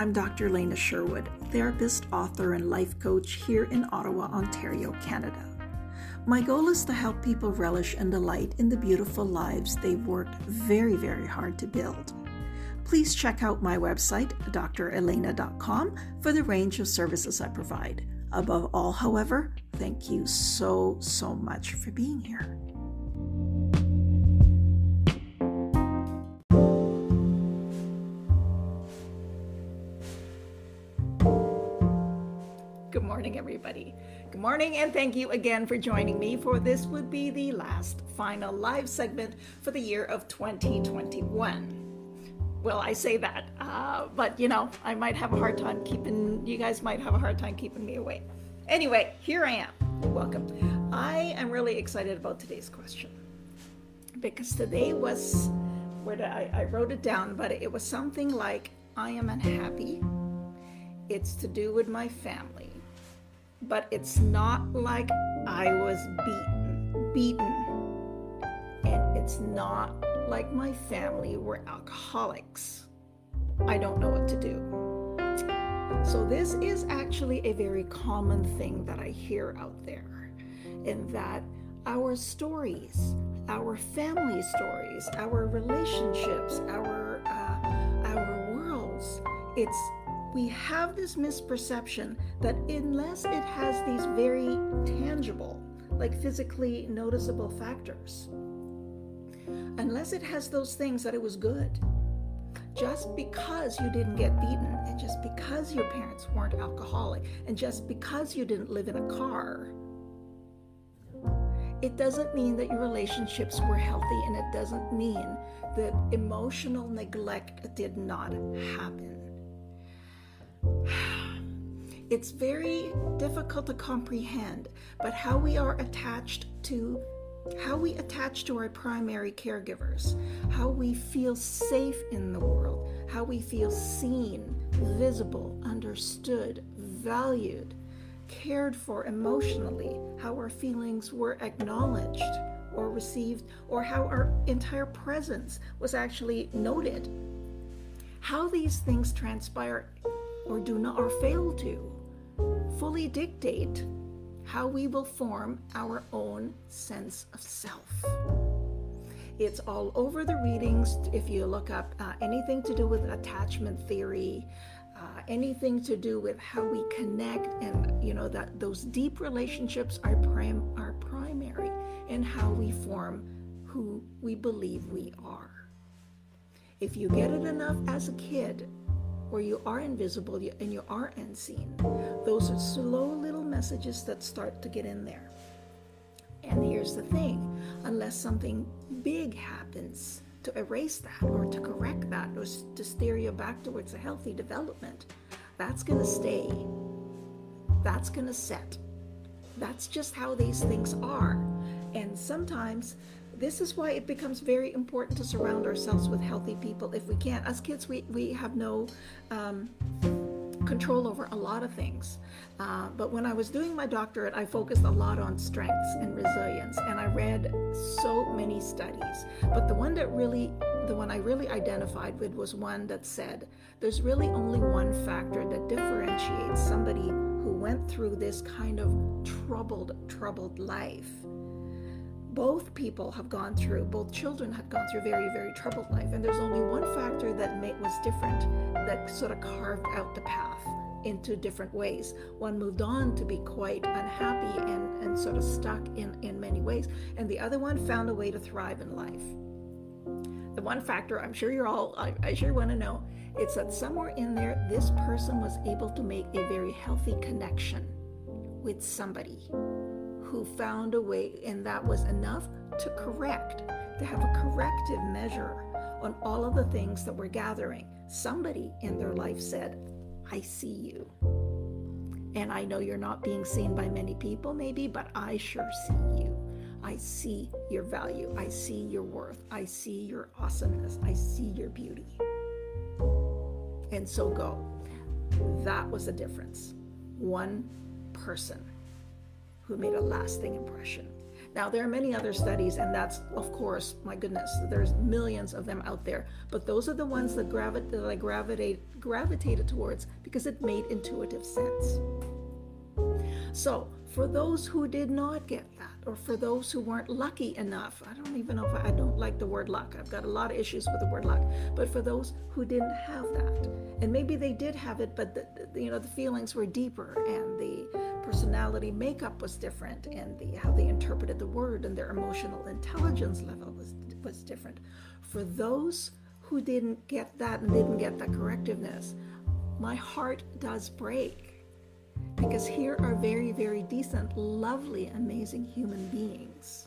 I'm Dr. Elena Sherwood, therapist, author, and life coach here in Ottawa, Ontario, Canada. My goal is to help people relish and delight in the beautiful lives they've worked very, very hard to build. Please check out my website, drelena.com, for the range of services I provide. Above all, however, thank you so, so much for being here. Good morning, everybody. Good morning, and thank you again for joining me for this would be the last final live segment for the year of 2021. Well, I say that, uh, but you know, I might have a hard time keeping, you guys might have a hard time keeping me away. Anyway, here I am. Welcome. I am really excited about today's question because today was, where did I, I wrote it down, but it was something like, I am unhappy. It's to do with my family but it's not like I was beaten, beaten. And it's not like my family were alcoholics. I don't know what to do. So, this is actually a very common thing that I hear out there, in that our stories, our family stories, our relationships, our uh, our worlds, it's we have this misperception that unless it has these very tangible, like physically noticeable factors, unless it has those things that it was good, just because you didn't get beaten, and just because your parents weren't alcoholic, and just because you didn't live in a car, it doesn't mean that your relationships were healthy, and it doesn't mean that emotional neglect did not happen. It's very difficult to comprehend, but how we are attached to how we attach to our primary caregivers, how we feel safe in the world, how we feel seen, visible, understood, valued, cared for emotionally, how our feelings were acknowledged or received, or how our entire presence was actually noted. How these things transpire or do not or fail to fully dictate how we will form our own sense of self. It's all over the readings. If you look up uh, anything to do with attachment theory, uh, anything to do with how we connect, and you know that those deep relationships are prim- are primary in how we form who we believe we are. If you get it enough as a kid, where you are invisible and you are unseen. Those are slow little messages that start to get in there. And here's the thing unless something big happens to erase that or to correct that or to steer you back towards a healthy development, that's going to stay. That's going to set. That's just how these things are. And sometimes this is why it becomes very important to surround ourselves with healthy people if we can't, As kids, we, we have no um, control over a lot of things. Uh, but when I was doing my doctorate, I focused a lot on strengths and resilience, and I read so many studies. But the one that really, the one I really identified with was one that said there's really only one factor that differentiates somebody who went through this kind of troubled, troubled life both people have gone through, both children have gone through very, very troubled life. And there's only one factor that was different that sort of carved out the path into different ways. One moved on to be quite unhappy and, and sort of stuck in, in many ways, and the other one found a way to thrive in life. The one factor I'm sure you're all, I, I sure want to know, it's that somewhere in there, this person was able to make a very healthy connection with somebody who found a way, and that was enough to correct, to have a corrective measure on all of the things that were gathering. Somebody in their life said, I see you. And I know you're not being seen by many people, maybe, but I sure see you. I see your value. I see your worth. I see your awesomeness. I see your beauty. And so go. That was the difference. One person who made a lasting impression. Now, there are many other studies, and that's, of course, my goodness, there's millions of them out there. But those are the ones that, gravi- that I gravitate, gravitated towards because it made intuitive sense. So, for those who did not get that, or for those who weren't lucky enough, I don't even know if I, I, don't like the word luck. I've got a lot of issues with the word luck. But for those who didn't have that, and maybe they did have it, but the, you know the feelings were deeper, and the personality makeup was different, and the how they interpreted the word and their emotional intelligence level was was different. For those who didn't get that and didn't get that correctiveness, my heart does break because here are very, very decent, lovely, amazing human beings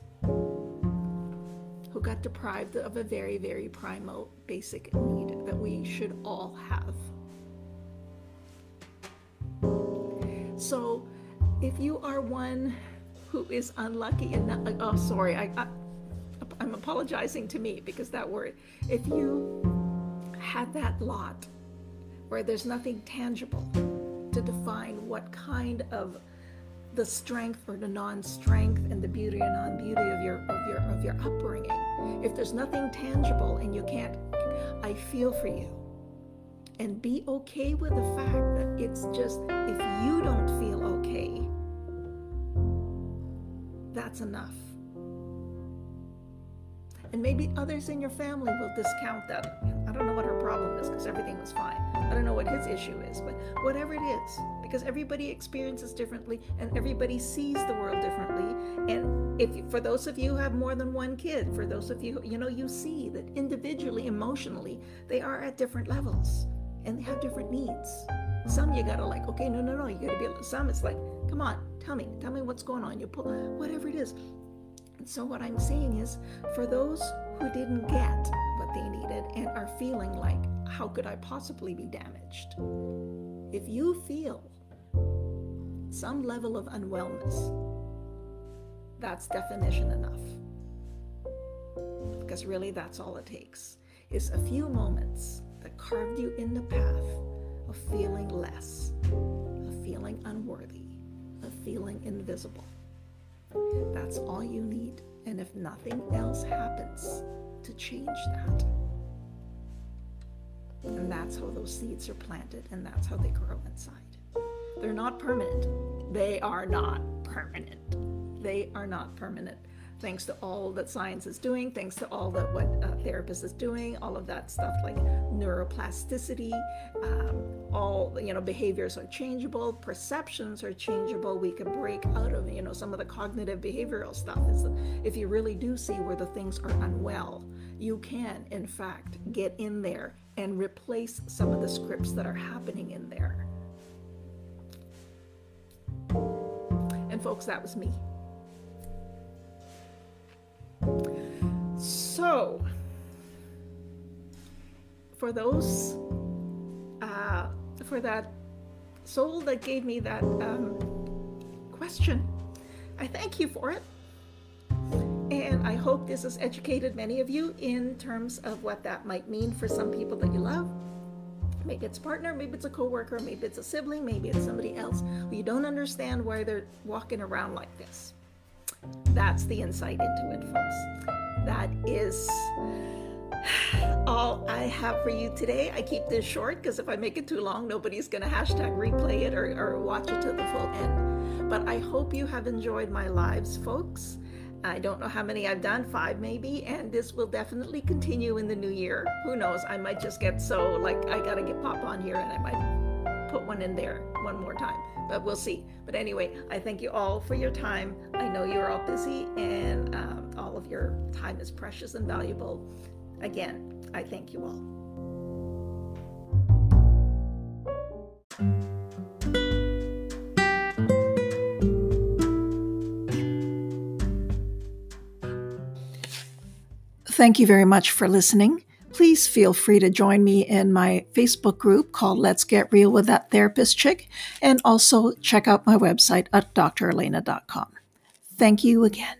who got deprived of a very, very primal, basic need that we should all have. So, if you are one who is unlucky and not, oh, sorry, I, I, I'm apologizing to me because that word, if you had that lot where there's nothing tangible, to define what kind of the strength or the non-strength and the beauty or non-beauty of your of your of your upbringing. If there's nothing tangible and you can't, I feel for you. And be okay with the fact that it's just if you don't feel okay, that's enough. And maybe others in your family will discount that. I don't know what her problem is because everything was fine. I don't know what his issue is, but whatever it is, because everybody experiences differently and everybody sees the world differently. And if for those of you who have more than one kid, for those of you, you know, you see that individually, emotionally, they are at different levels and they have different needs. Some you gotta like, okay, no, no, no, you gotta be. Some it's like, come on, tell me, tell me what's going on. You pull whatever it is. So, what I'm saying is, for those who didn't get what they needed and are feeling like, how could I possibly be damaged? If you feel some level of unwellness, that's definition enough. Because really, that's all it takes is a few moments that carved you in the path of feeling less, of feeling unworthy, of feeling invisible. That's all you need. And if nothing else happens to change that, and that's how those seeds are planted and that's how they grow inside. They're not permanent. They are not permanent. They are not permanent thanks to all that science is doing, thanks to all that what uh, therapist is doing, all of that stuff like neuroplasticity, um, all you know behaviors are changeable, perceptions are changeable. We can break out of you know some of the cognitive behavioral stuff. Is if you really do see where the things are unwell, you can in fact get in there and replace some of the scripts that are happening in there. And folks, that was me. So, for those, uh, for that soul that gave me that um, question, I thank you for it. And I hope this has educated many of you in terms of what that might mean for some people that you love. Maybe it's a partner, maybe it's a coworker, maybe it's a sibling, maybe it's somebody else you don't understand why they're walking around like this. That's the insight into it, folks. That is all I have for you today. I keep this short because if I make it too long, nobody's going to hashtag replay it or, or watch it to the full end. But I hope you have enjoyed my lives, folks. I don't know how many I've done, five maybe, and this will definitely continue in the new year. Who knows? I might just get so like I gotta get pop on here and I might put one in there one more time but we'll see. But anyway, I thank you all for your time. I know you're all busy and um, all of your time is precious and valuable. Again, I thank you all. Thank you very much for listening please feel free to join me in my Facebook group called Let's Get Real with That Therapist Chick, and also check out my website at drelena.com. Thank you again.